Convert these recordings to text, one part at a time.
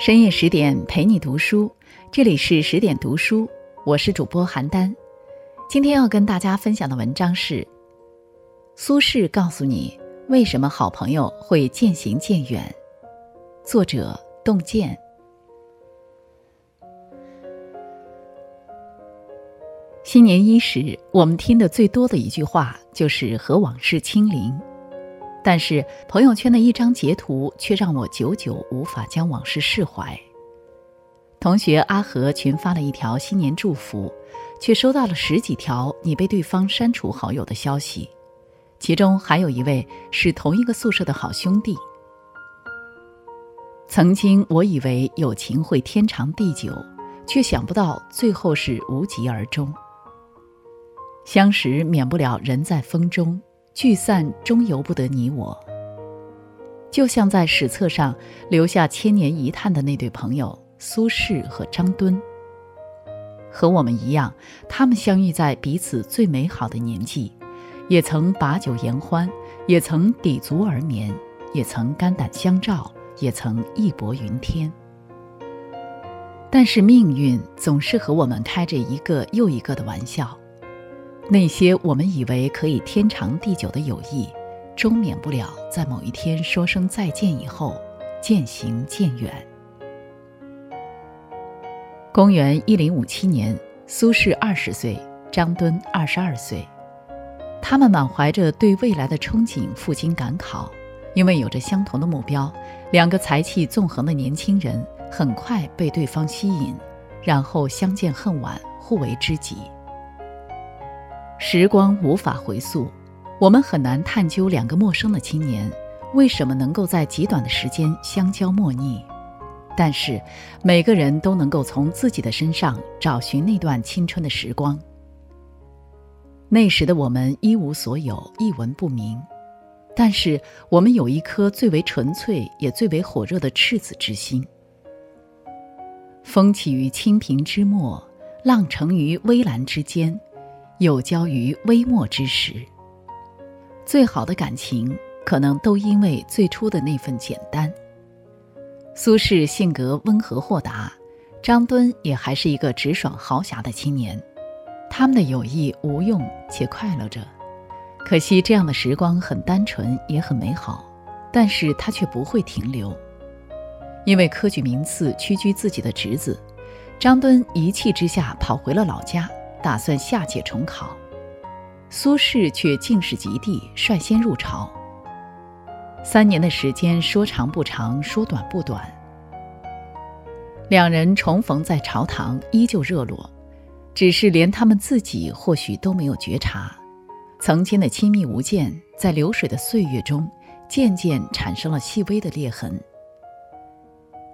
深夜十点陪你读书，这里是十点读书，我是主播邯郸。今天要跟大家分享的文章是：苏轼告诉你为什么好朋友会渐行渐远。作者：洞见。新年伊始，我们听的最多的一句话就是和往事清零。但是朋友圈的一张截图却让我久久无法将往事释怀。同学阿和群发了一条新年祝福，却收到了十几条你被对方删除好友的消息，其中还有一位是同一个宿舍的好兄弟。曾经我以为友情会天长地久，却想不到最后是无疾而终。相识免不了人在风中。聚散终由不得你我，就像在史册上留下千年遗叹的那对朋友苏轼和张敦。和我们一样，他们相遇在彼此最美好的年纪，也曾把酒言欢，也曾抵足而眠，也曾肝胆相照，也曾义薄云天。但是命运总是和我们开着一个又一个的玩笑。那些我们以为可以天长地久的友谊，终免不了在某一天说声再见以后渐行渐远。公元一零五七年，苏轼二十岁，张敦二十二岁，他们满怀着对未来的憧憬赴京赶考，因为有着相同的目标，两个才气纵横的年轻人很快被对方吸引，然后相见恨晚，互为知己。时光无法回溯，我们很难探究两个陌生的青年为什么能够在极短的时间相交莫逆。但是，每个人都能够从自己的身上找寻那段青春的时光。那时的我们一无所有，一文不名，但是我们有一颗最为纯粹也最为火热的赤子之心。风起于清平之末，浪成于微澜之间。有交于微末之时，最好的感情可能都因为最初的那份简单。苏轼性格温和豁达，张敦也还是一个直爽豪侠的青年，他们的友谊无用且快乐着。可惜这样的时光很单纯也很美好，但是他却不会停留，因为科举名次屈居自己的侄子，张敦一气之下跑回了老家。打算下届重考，苏轼却进士及第，率先入朝。三年的时间说长不长，说短不短。两人重逢在朝堂，依旧热络，只是连他们自己或许都没有觉察，曾经的亲密无间，在流水的岁月中，渐渐产生了细微的裂痕。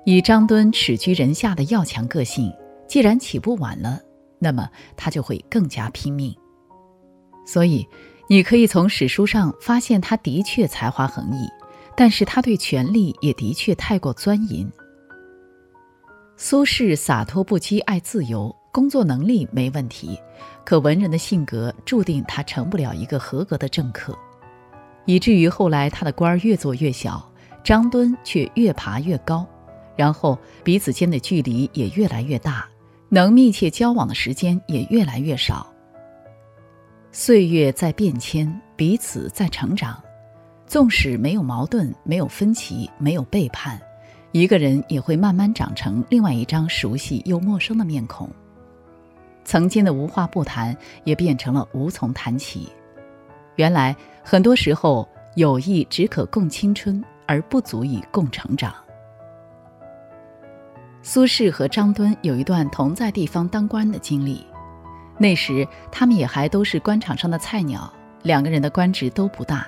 以张敦耻居人下的要强个性，既然起步晚了。那么他就会更加拼命，所以你可以从史书上发现，他的确才华横溢，但是他对权力也的确太过钻营。苏轼洒脱不羁，爱自由，工作能力没问题，可文人的性格注定他成不了一个合格的政客，以至于后来他的官儿越做越小，张敦却越爬越高，然后彼此间的距离也越来越大。能密切交往的时间也越来越少。岁月在变迁，彼此在成长。纵使没有矛盾，没有分歧，没有背叛，一个人也会慢慢长成另外一张熟悉又陌生的面孔。曾经的无话不谈，也变成了无从谈起。原来，很多时候，友谊只可共青春，而不足以共成长。苏轼和张敦有一段同在地方当官的经历，那时他们也还都是官场上的菜鸟，两个人的官职都不大，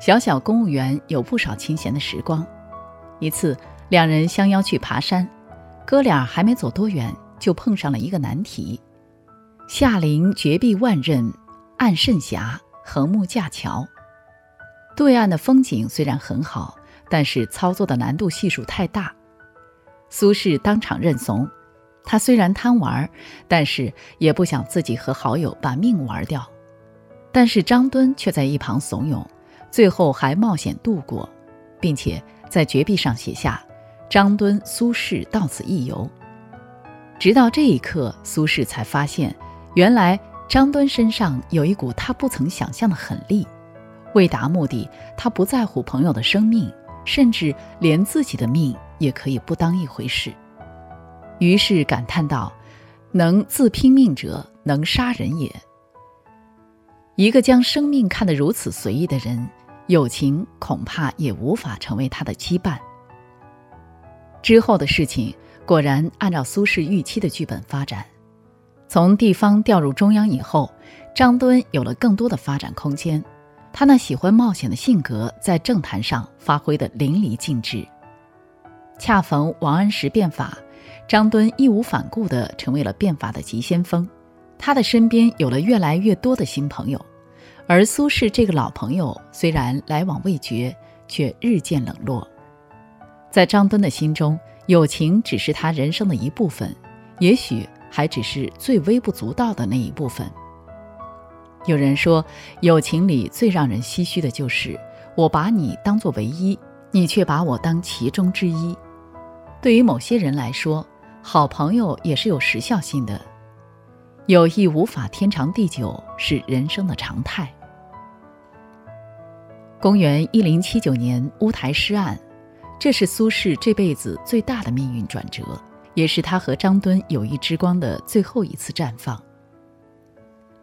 小小公务员有不少清闲的时光。一次，两人相邀去爬山，哥俩还没走多远，就碰上了一个难题：下临绝壁万仞，岸甚狭，横木架桥。对岸的风景虽然很好，但是操作的难度系数太大。苏轼当场认怂，他虽然贪玩，但是也不想自己和好友把命玩掉。但是张敦却在一旁怂恿，最后还冒险渡过，并且在绝壁上写下：“张敦、苏轼到此一游。直到这一刻，苏轼才发现，原来张敦身上有一股他不曾想象的狠力。为达目的，他不在乎朋友的生命，甚至连自己的命也可以不当一回事。于是感叹道：“能自拼命者，能杀人也。”一个将生命看得如此随意的人，友情恐怕也无法成为他的羁绊。之后的事情果然按照苏轼预期的剧本发展。从地方调入中央以后，张敦有了更多的发展空间。他那喜欢冒险的性格在政坛上发挥得淋漓尽致。恰逢王安石变法，张敦义无反顾地成为了变法的急先锋。他的身边有了越来越多的新朋友，而苏轼这个老朋友虽然来往未绝，却日渐冷落。在张敦的心中，友情只是他人生的一部分，也许还只是最微不足道的那一部分。有人说，友情里最让人唏嘘的就是我把你当作唯一，你却把我当其中之一。对于某些人来说，好朋友也是有时效性的。友谊无法天长地久，是人生的常态。公元一零七九年乌台诗案，这是苏轼这辈子最大的命运转折，也是他和张敦友谊之光的最后一次绽放。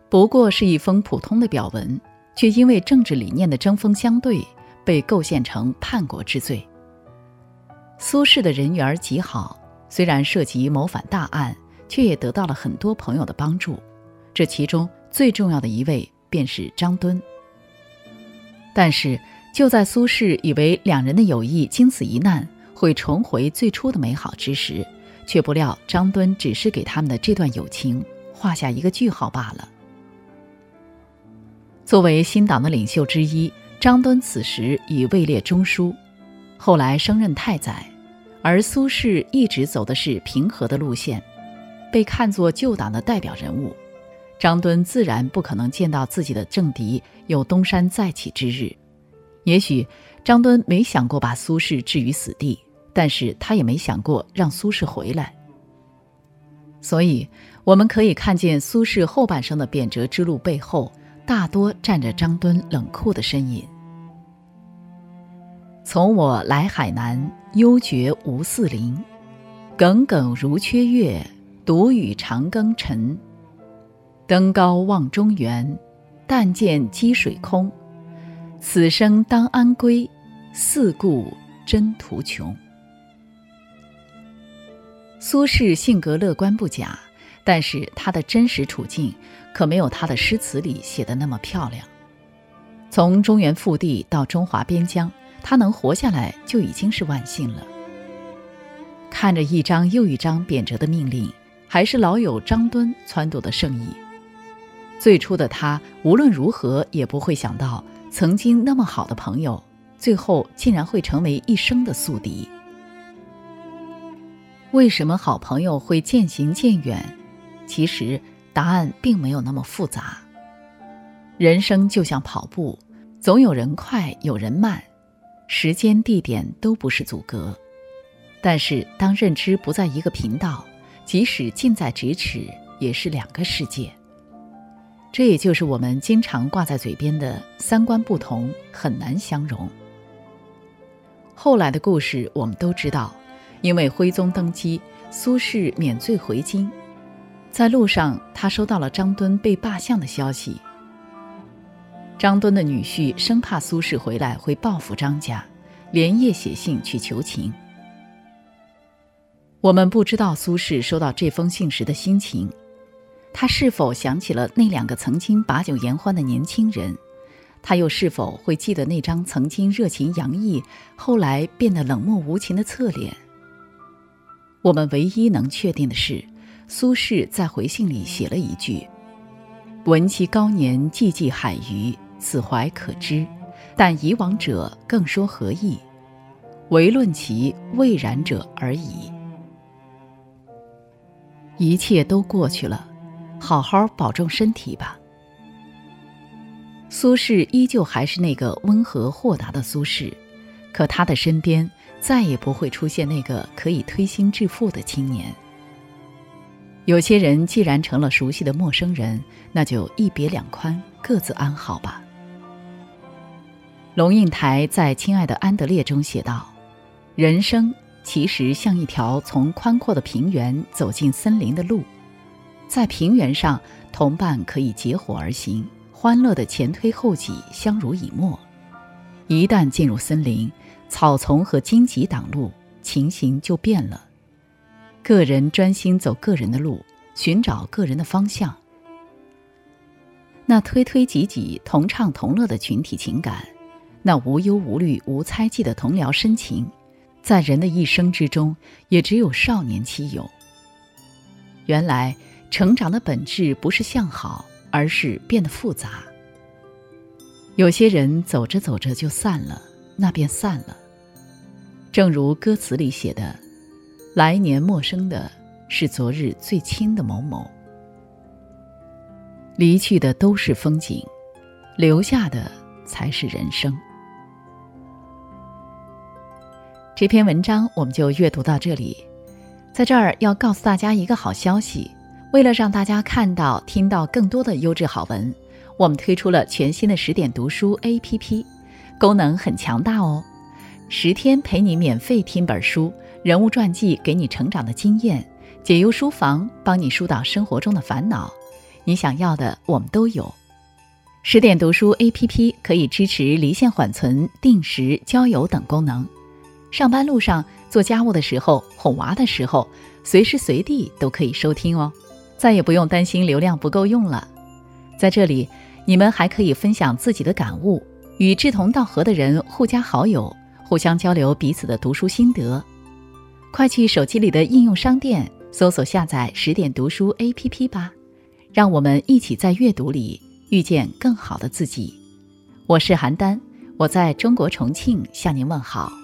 不过是一封普通的表文，却因为政治理念的针锋相对，被构陷成叛国之罪。苏轼的人缘极好，虽然涉及谋反大案，却也得到了很多朋友的帮助。这其中最重要的一位便是张敦。但是，就在苏轼以为两人的友谊经此一难会重回最初的美好之时，却不料张敦只是给他们的这段友情画下一个句号罢了。作为新党的领袖之一，张敦此时已位列中书，后来升任太宰，而苏轼一直走的是平和的路线，被看作旧党的代表人物，张敦自然不可能见到自己的政敌有东山再起之日。也许张敦没想过把苏轼置于死地，但是他也没想过让苏轼回来。所以，我们可以看见苏轼后半生的贬谪之路背后。大多站着张敦冷酷的身影。从我来海南，幽绝无四邻，耿耿如缺月，独与长庚沉。登高望中原，但见积水空。此生当安归？四顾真途穷。苏轼性格乐观不假，但是他的真实处境。可没有他的诗词里写的那么漂亮。从中原腹地到中华边疆，他能活下来就已经是万幸了。看着一张又一张贬谪的命令，还是老友张敦撺掇的圣意。最初的他无论如何也不会想到，曾经那么好的朋友，最后竟然会成为一生的宿敌。为什么好朋友会渐行渐远？其实。答案并没有那么复杂。人生就像跑步，总有人快，有人慢，时间、地点都不是阻隔。但是，当认知不在一个频道，即使近在咫尺，也是两个世界。这也就是我们经常挂在嘴边的“三观不同，很难相容”。后来的故事我们都知道，因为徽宗登基，苏轼免罪回京。在路上，他收到了张敦被罢相的消息。张敦的女婿生怕苏轼回来会报复张家，连夜写信去求情。我们不知道苏轼收到这封信时的心情，他是否想起了那两个曾经把酒言欢的年轻人？他又是否会记得那张曾经热情洋溢，后来变得冷漠无情的侧脸？我们唯一能确定的是。苏轼在回信里写了一句：“闻其高年寂寂海隅，此怀可知。但以往者更说何意？唯论其未然者而已。”一切都过去了，好好保重身体吧。苏轼依旧还是那个温和豁达的苏轼，可他的身边，再也不会出现那个可以推心置腹的青年。有些人既然成了熟悉的陌生人，那就一别两宽，各自安好吧。龙应台在《亲爱的安德烈》中写道：“人生其实像一条从宽阔的平原走进森林的路，在平原上，同伴可以结伙而行，欢乐的前推后挤，相濡以沫；一旦进入森林，草丛和荆棘挡路，情形就变了。”个人专心走个人的路，寻找个人的方向。那推推挤挤、同唱同乐的群体情感，那无忧无虑、无猜忌的同僚深情，在人的一生之中，也只有少年期有。原来，成长的本质不是向好，而是变得复杂。有些人走着走着就散了，那便散了。正如歌词里写的。来年陌生的是昨日最亲的某某，离去的都是风景，留下的才是人生。这篇文章我们就阅读到这里，在这儿要告诉大家一个好消息：为了让大家看到、听到更多的优质好文，我们推出了全新的十点读书 APP，功能很强大哦，十天陪你免费听本书。人物传记给你成长的经验，解忧书房帮你疏导生活中的烦恼，你想要的我们都有。十点读书 APP 可以支持离线缓存、定时交友等功能。上班路上、做家务的时候、哄娃的时候，随时随地都可以收听哦，再也不用担心流量不够用了。在这里，你们还可以分享自己的感悟，与志同道合的人互加好友，互相交流彼此的读书心得。快去手机里的应用商店搜索下载十点读书 APP 吧，让我们一起在阅读里遇见更好的自己。我是邯郸，我在中国重庆向您问好。